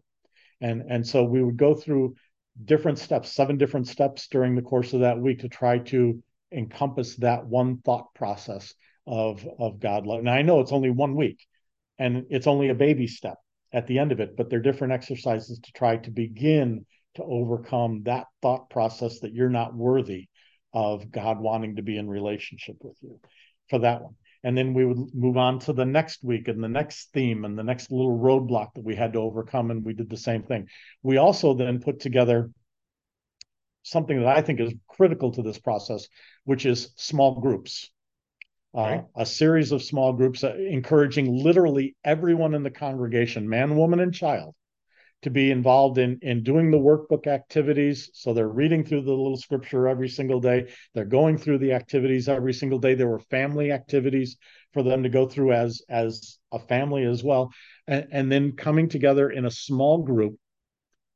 And, and so we would go through different steps, seven different steps during the course of that week to try to encompass that one thought process of, of God. Love. And I know it's only one week and it's only a baby step at the end of it, but they're different exercises to try to begin to overcome that thought process that you're not worthy of God wanting to be in relationship with you for that one. And then we would move on to the next week and the next theme and the next little roadblock that we had to overcome. And we did the same thing. We also then put together something that I think is critical to this process, which is small groups. Uh, a series of small groups uh, encouraging literally everyone in the congregation, man, woman, and child, to be involved in in doing the workbook activities. So they're reading through the little scripture every single day. They're going through the activities every single day. There were family activities for them to go through as as a family as well. And, and then coming together in a small group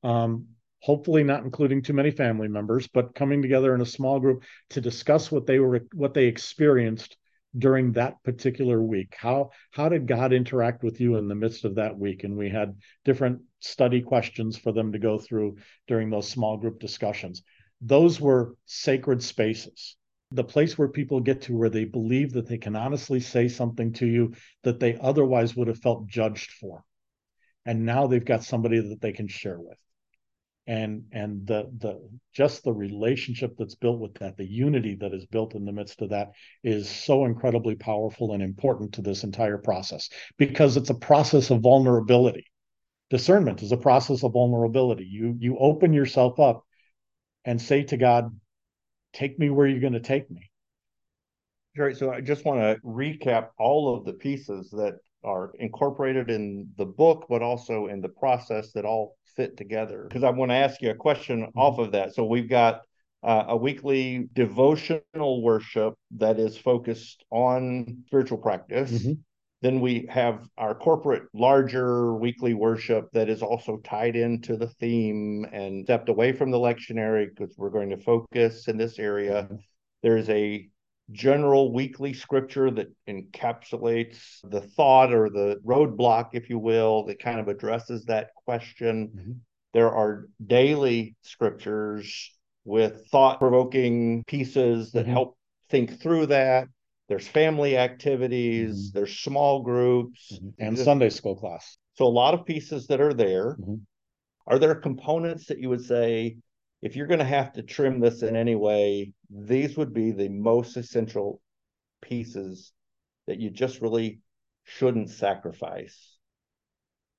um, hopefully not including too many family members but coming together in a small group to discuss what they were what they experienced during that particular week. How how did god interact with you in the midst of that week? And we had different study questions for them to go through during those small group discussions. Those were sacred spaces. The place where people get to where they believe that they can honestly say something to you that they otherwise would have felt judged for. And now they've got somebody that they can share with. And and the the just the relationship that's built with that the unity that is built in the midst of that is so incredibly powerful and important to this entire process because it's a process of vulnerability discernment is a process of vulnerability you you open yourself up and say to god take me where you're going to take me Right. So I just want to recap all of the pieces that are incorporated in the book, but also in the process that all fit together. Because I want to ask you a question mm-hmm. off of that. So we've got uh, a weekly devotional worship that is focused on spiritual practice. Mm-hmm. Then we have our corporate larger weekly worship that is also tied into the theme and stepped away from the lectionary because we're going to focus in this area. Mm-hmm. There's a general weekly scripture that encapsulates the thought or the roadblock, if you will, that kind of addresses that question. Mm-hmm. There are daily scriptures with thought provoking pieces that mm-hmm. help think through that. There's family activities, mm-hmm. there's small groups, mm-hmm. and just, Sunday school class. So, a lot of pieces that are there. Mm-hmm. Are there components that you would say if you're going to have to trim this in any way, these would be the most essential pieces that you just really shouldn't sacrifice.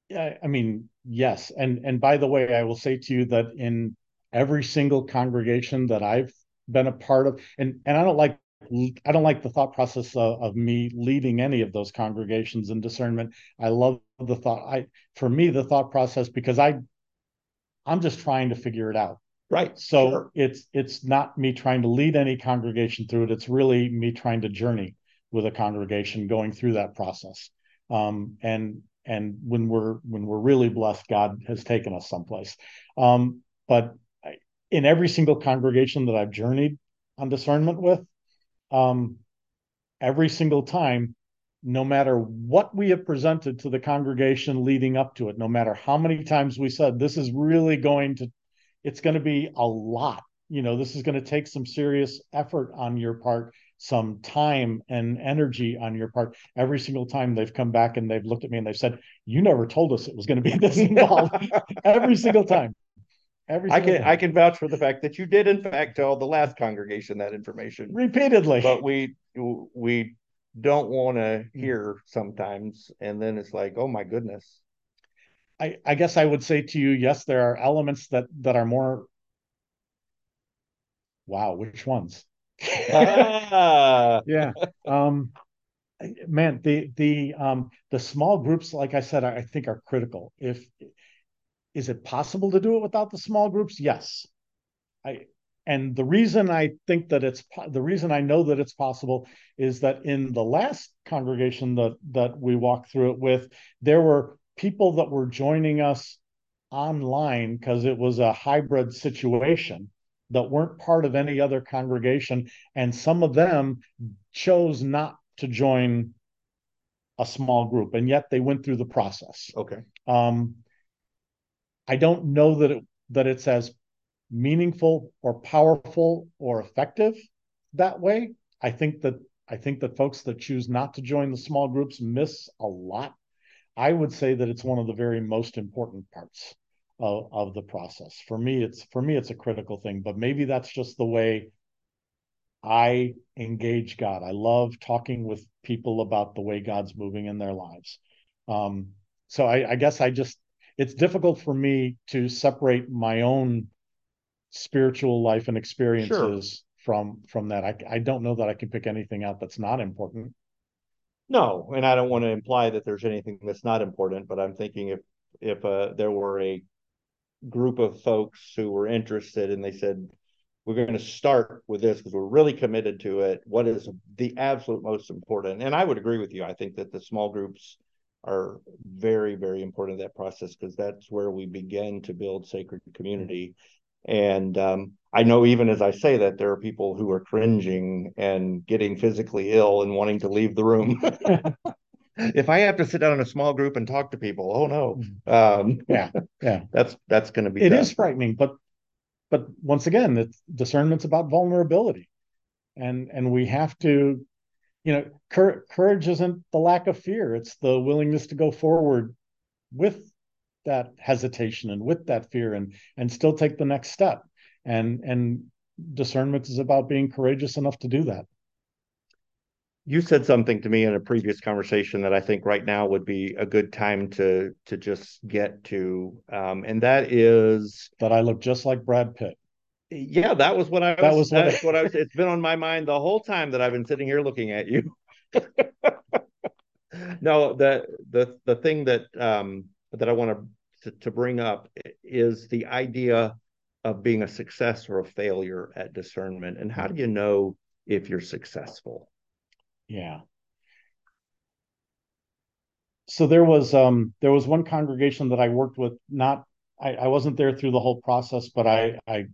Yeah, I mean, yes. And and by the way, I will say to you that in every single congregation that I've been a part of, and and I don't like I don't like the thought process of, of, me leading any of those congregations in discernment. I love the thought. I for me the thought process because I I'm just trying to figure it out. Right. So sure. it's it's not me trying to lead any congregation through it. It's really me trying to journey with a congregation going through that process. Um, and and when we're when we're really blessed, God has taken us someplace. Um, but in every single congregation that I've journeyed on discernment with, um, every single time, no matter what we have presented to the congregation leading up to it, no matter how many times we said this is really going to it's going to be a lot. You know, this is going to take some serious effort on your part, some time and energy on your part. Every single time they've come back and they've looked at me and they've said, "You never told us it was going to be this <laughs> involved." Every single time. Every I can. I can vouch for the fact that you did in fact tell the last congregation that information repeatedly. But we we don't want to hear sometimes, and then it's like, oh my goodness. I, I guess I would say to you, yes, there are elements that that are more. Wow, which ones? ah. <laughs> yeah. Um, man, the the um the small groups, like I said, I think are critical. If is it possible to do it without the small groups? Yes. I and the reason I think that it's the reason I know that it's possible is that in the last congregation that that we walked through it with, there were people that were joining us online because it was a hybrid situation that weren't part of any other congregation and some of them chose not to join a small group and yet they went through the process okay um, i don't know that it that it's as meaningful or powerful or effective that way i think that i think that folks that choose not to join the small groups miss a lot i would say that it's one of the very most important parts of, of the process. For me, it's for me, it's a critical thing, but maybe that's just the way I engage God. I love talking with people about the way God's moving in their lives. Um, so I, I guess I just it's difficult for me to separate my own spiritual life and experiences sure. from from that. I I don't know that I can pick anything out that's not important. No, and I don't want to imply that there's anything that's not important, but I'm thinking if if uh, there were a group of folks who were interested and they said we're going to start with this because we're really committed to it what is the absolute most important and i would agree with you i think that the small groups are very very important in that process because that's where we begin to build sacred community and um, i know even as i say that there are people who are cringing and getting physically ill and wanting to leave the room <laughs> if I have to sit down in a small group and talk to people, oh no. Mm-hmm. Um, yeah, yeah, <laughs> that's that's going to be. It tough. is frightening, but but once again, discernment's about vulnerability, and and we have to, you know, cur- courage isn't the lack of fear; it's the willingness to go forward with that hesitation and with that fear, and and still take the next step. And and discernment is about being courageous enough to do that you said something to me in a previous conversation that I think right now would be a good time to to just get to, um, and that is that I look just like Brad Pitt. Yeah, that was what I was, that was. What, that's what I was. It's been on my mind the whole time that I've been sitting here looking at you. <laughs> no, the the the thing that um, that I want to to bring up is the idea of being a success or a failure at discernment, and how do you know if you're successful? Yeah. So there was um there was one congregation that I worked with, not I, I wasn't there through the whole process, but I I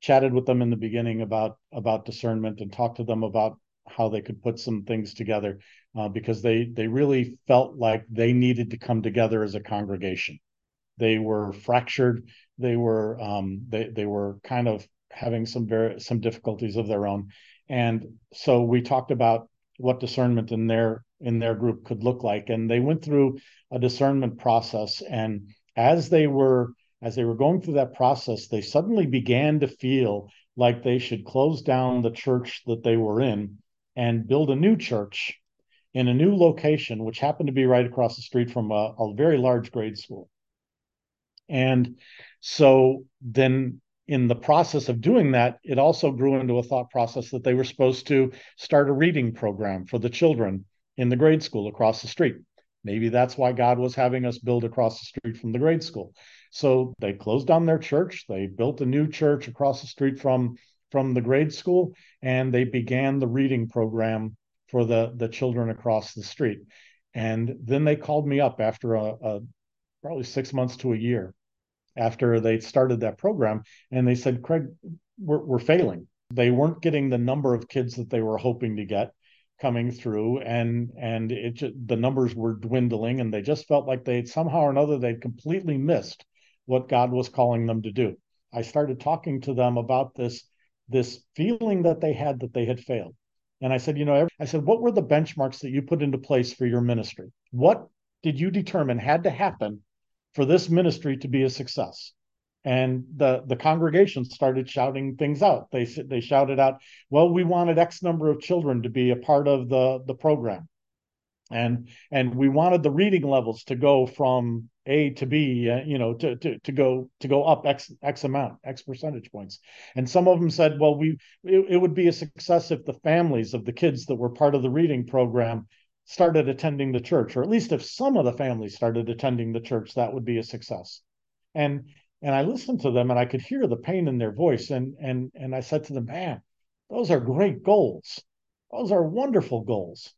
chatted with them in the beginning about about discernment and talked to them about how they could put some things together uh, because they they really felt like they needed to come together as a congregation. They were fractured. They were um, they they were kind of having some very some difficulties of their own, and so we talked about what discernment in their in their group could look like and they went through a discernment process and as they were as they were going through that process they suddenly began to feel like they should close down the church that they were in and build a new church in a new location which happened to be right across the street from a, a very large grade school and so then in the process of doing that, it also grew into a thought process that they were supposed to start a reading program for the children in the grade school across the street. Maybe that's why God was having us build across the street from the grade school. So they closed down their church. They built a new church across the street from from the grade school, and they began the reading program for the the children across the street. And then they called me up after a, a probably six months to a year after they started that program, and they said, Craig, we're, we're failing. They weren't getting the number of kids that they were hoping to get coming through and and it the numbers were dwindling and they just felt like they somehow or another they'd completely missed what God was calling them to do. I started talking to them about this this feeling that they had that they had failed. And I said, you know, I said, what were the benchmarks that you put into place for your ministry? What did you determine had to happen for this ministry to be a success. And the, the congregation started shouting things out. They, they shouted out, well, we wanted X number of children to be a part of the, the program. And, and we wanted the reading levels to go from A to B, uh, you know, to, to, to go, to go up X, X amount, X percentage points. And some of them said, well, we, it, it would be a success if the families of the kids that were part of the reading program started attending the church, or at least if some of the families started attending the church, that would be a success. And and I listened to them and I could hear the pain in their voice. And and and I said to them, man, those are great goals. Those are wonderful goals.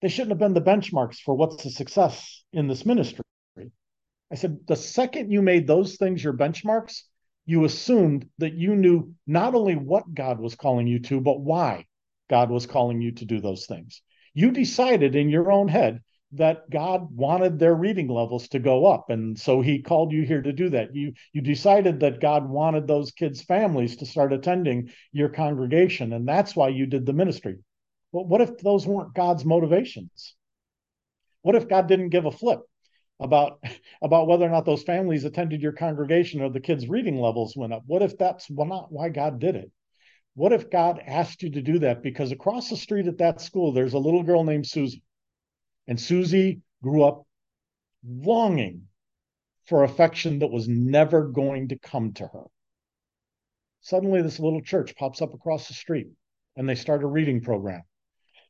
They shouldn't have been the benchmarks for what's a success in this ministry. I said, the second you made those things your benchmarks, you assumed that you knew not only what God was calling you to, but why God was calling you to do those things. You decided in your own head that God wanted their reading levels to go up. And so he called you here to do that. You you decided that God wanted those kids' families to start attending your congregation. And that's why you did the ministry. Well, what if those weren't God's motivations? What if God didn't give a flip about about whether or not those families attended your congregation or the kids' reading levels went up? What if that's not why God did it? What if God asked you to do that? Because across the street at that school, there's a little girl named Susie and Susie grew up longing for affection that was never going to come to her. Suddenly, this little church pops up across the street and they start a reading program.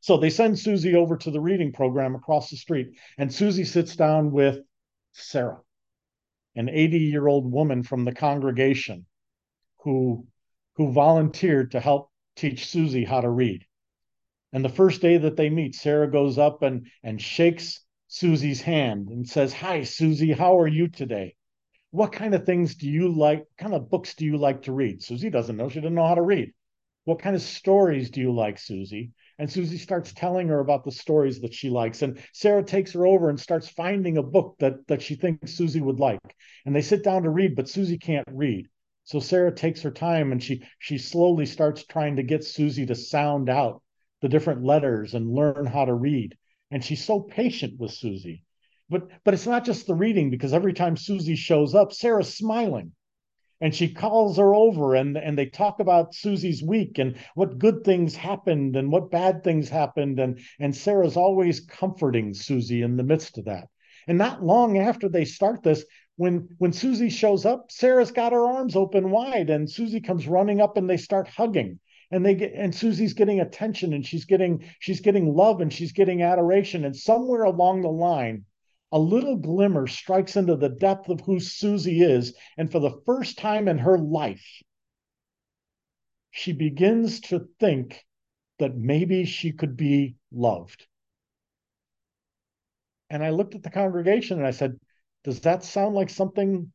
So they send Susie over to the reading program across the street, and Susie sits down with Sarah, an 80 year old woman from the congregation who, who volunteered to help teach Susie how to read. And the first day that they meet, Sarah goes up and, and shakes Susie's hand and says, Hi, Susie, how are you today? What kind of things do you like? What kind of books do you like to read? Susie doesn't know. She didn't know how to read. What kind of stories do you like, Susie? And Susie starts telling her about the stories that she likes. And Sarah takes her over and starts finding a book that, that she thinks Susie would like. And they sit down to read, but Susie can't read. So Sarah takes her time and she she slowly starts trying to get Susie to sound out the different letters and learn how to read. And she's so patient with Susie. But but it's not just the reading because every time Susie shows up, Sarah's smiling. And she calls her over and, and they talk about Susie's week and what good things happened and what bad things happened. And, and Sarah's always comforting Susie in the midst of that. And not long after they start this, when when Susie shows up, Sarah's got her arms open wide, and Susie comes running up and they start hugging and they get and Susie's getting attention and she's getting she's getting love and she's getting adoration and somewhere along the line a little glimmer strikes into the depth of who Susie is and for the first time in her life she begins to think that maybe she could be loved. And I looked at the congregation and I said does that sound like something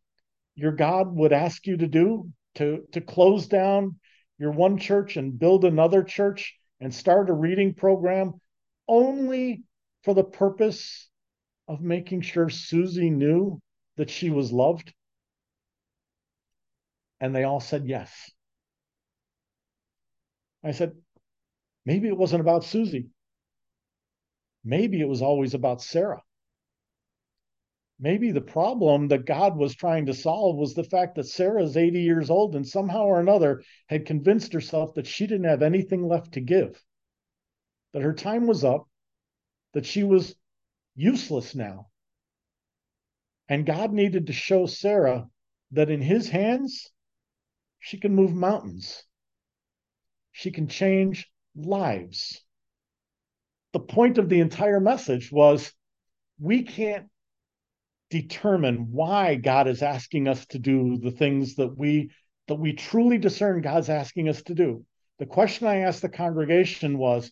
your God would ask you to do? To to close down your one church and build another church and start a reading program only for the purpose of making sure Susie knew that she was loved? And they all said yes. I said, maybe it wasn't about Susie. Maybe it was always about Sarah maybe the problem that God was trying to solve was the fact that Sarah's 80 years old and somehow or another had convinced herself that she didn't have anything left to give, that her time was up, that she was useless now. And God needed to show Sarah that in his hands, she can move mountains, she can change lives. The point of the entire message was we can't determine why God is asking us to do the things that we that we truly discern God's asking us to do. The question I asked the congregation was,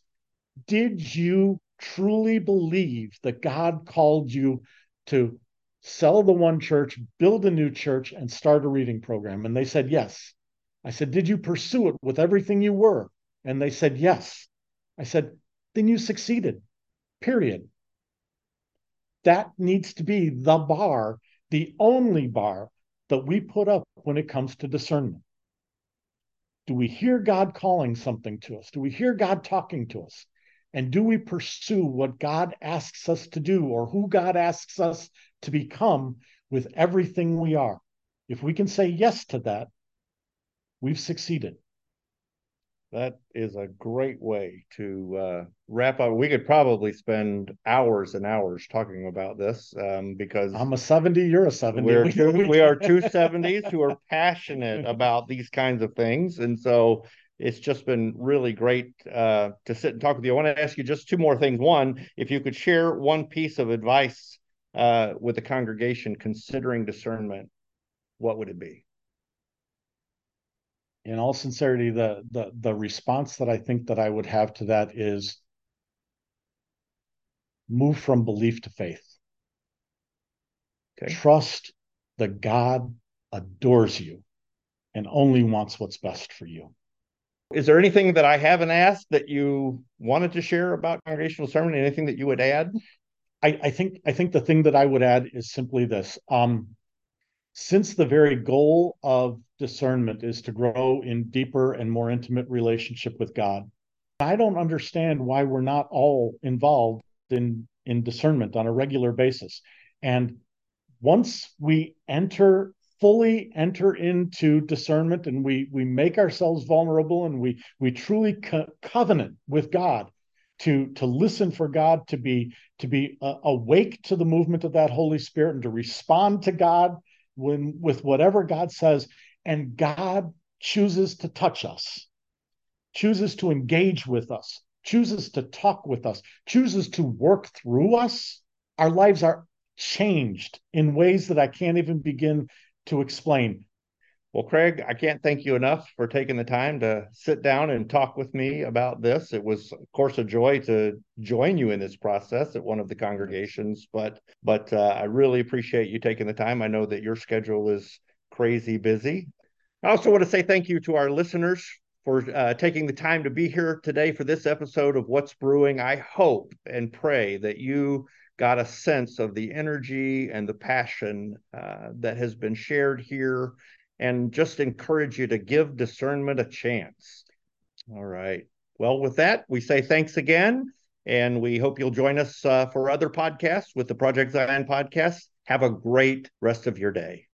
did you truly believe that God called you to sell the one church, build a new church, and start a reading program? And they said, yes. I said, did you pursue it with everything you were? And they said, yes. I said, then you succeeded, period that needs to be the bar, the only bar that we put up when it comes to discernment. Do we hear God calling something to us? Do we hear God talking to us? And do we pursue what God asks us to do or who God asks us to become with everything we are? If we can say yes to that, we've succeeded. That is a great way to uh, wrap up. We could probably spend hours and hours talking about this um, because I'm a 70, you're a 70. We're <laughs> we, two, we are two <laughs> 70s who are passionate about these kinds of things. And so it's just been really great uh, to sit and talk with you. I want to ask you just two more things. One, if you could share one piece of advice uh, with the congregation considering discernment, what would it be? in all sincerity, the the the response that I think that I would have to that is move from belief to faith. Okay. Trust that God adores you and only wants what's best for you. Is there anything that I haven't asked that you wanted to share about congregational discernment? Anything that you would add? I, I think I think the thing that I would add is simply this. Um, since the very goal of discernment is to grow in deeper and more intimate relationship with God, I don't understand why we're not all involved in in discernment on a regular basis. And once we enter fully enter into discernment and we we make ourselves vulnerable and we we truly co- covenant with God to to listen for God to be to be uh, awake to the movement of that Holy Spirit and to respond to God when with whatever God says. And God chooses to touch us chooses to engage with us chooses to talk with us chooses to work through us. Our lives are changed in ways that I can't even begin to explain. Well, Craig, I can't thank you enough for taking the time to sit down and talk with me about this. It was, of course, a joy to join you in this process at one of the congregations, but but uh, I really appreciate you taking the time. I know that your schedule is crazy busy. I also want to say thank you to our listeners for uh, taking the time to be here today for this episode of What's Brewing. I hope and pray that you got a sense of the energy and the passion uh, that has been shared here and just encourage you to give discernment a chance. All right. Well, with that, we say thanks again. And we hope you'll join us uh, for other podcasts with the Project Zion podcast. Have a great rest of your day.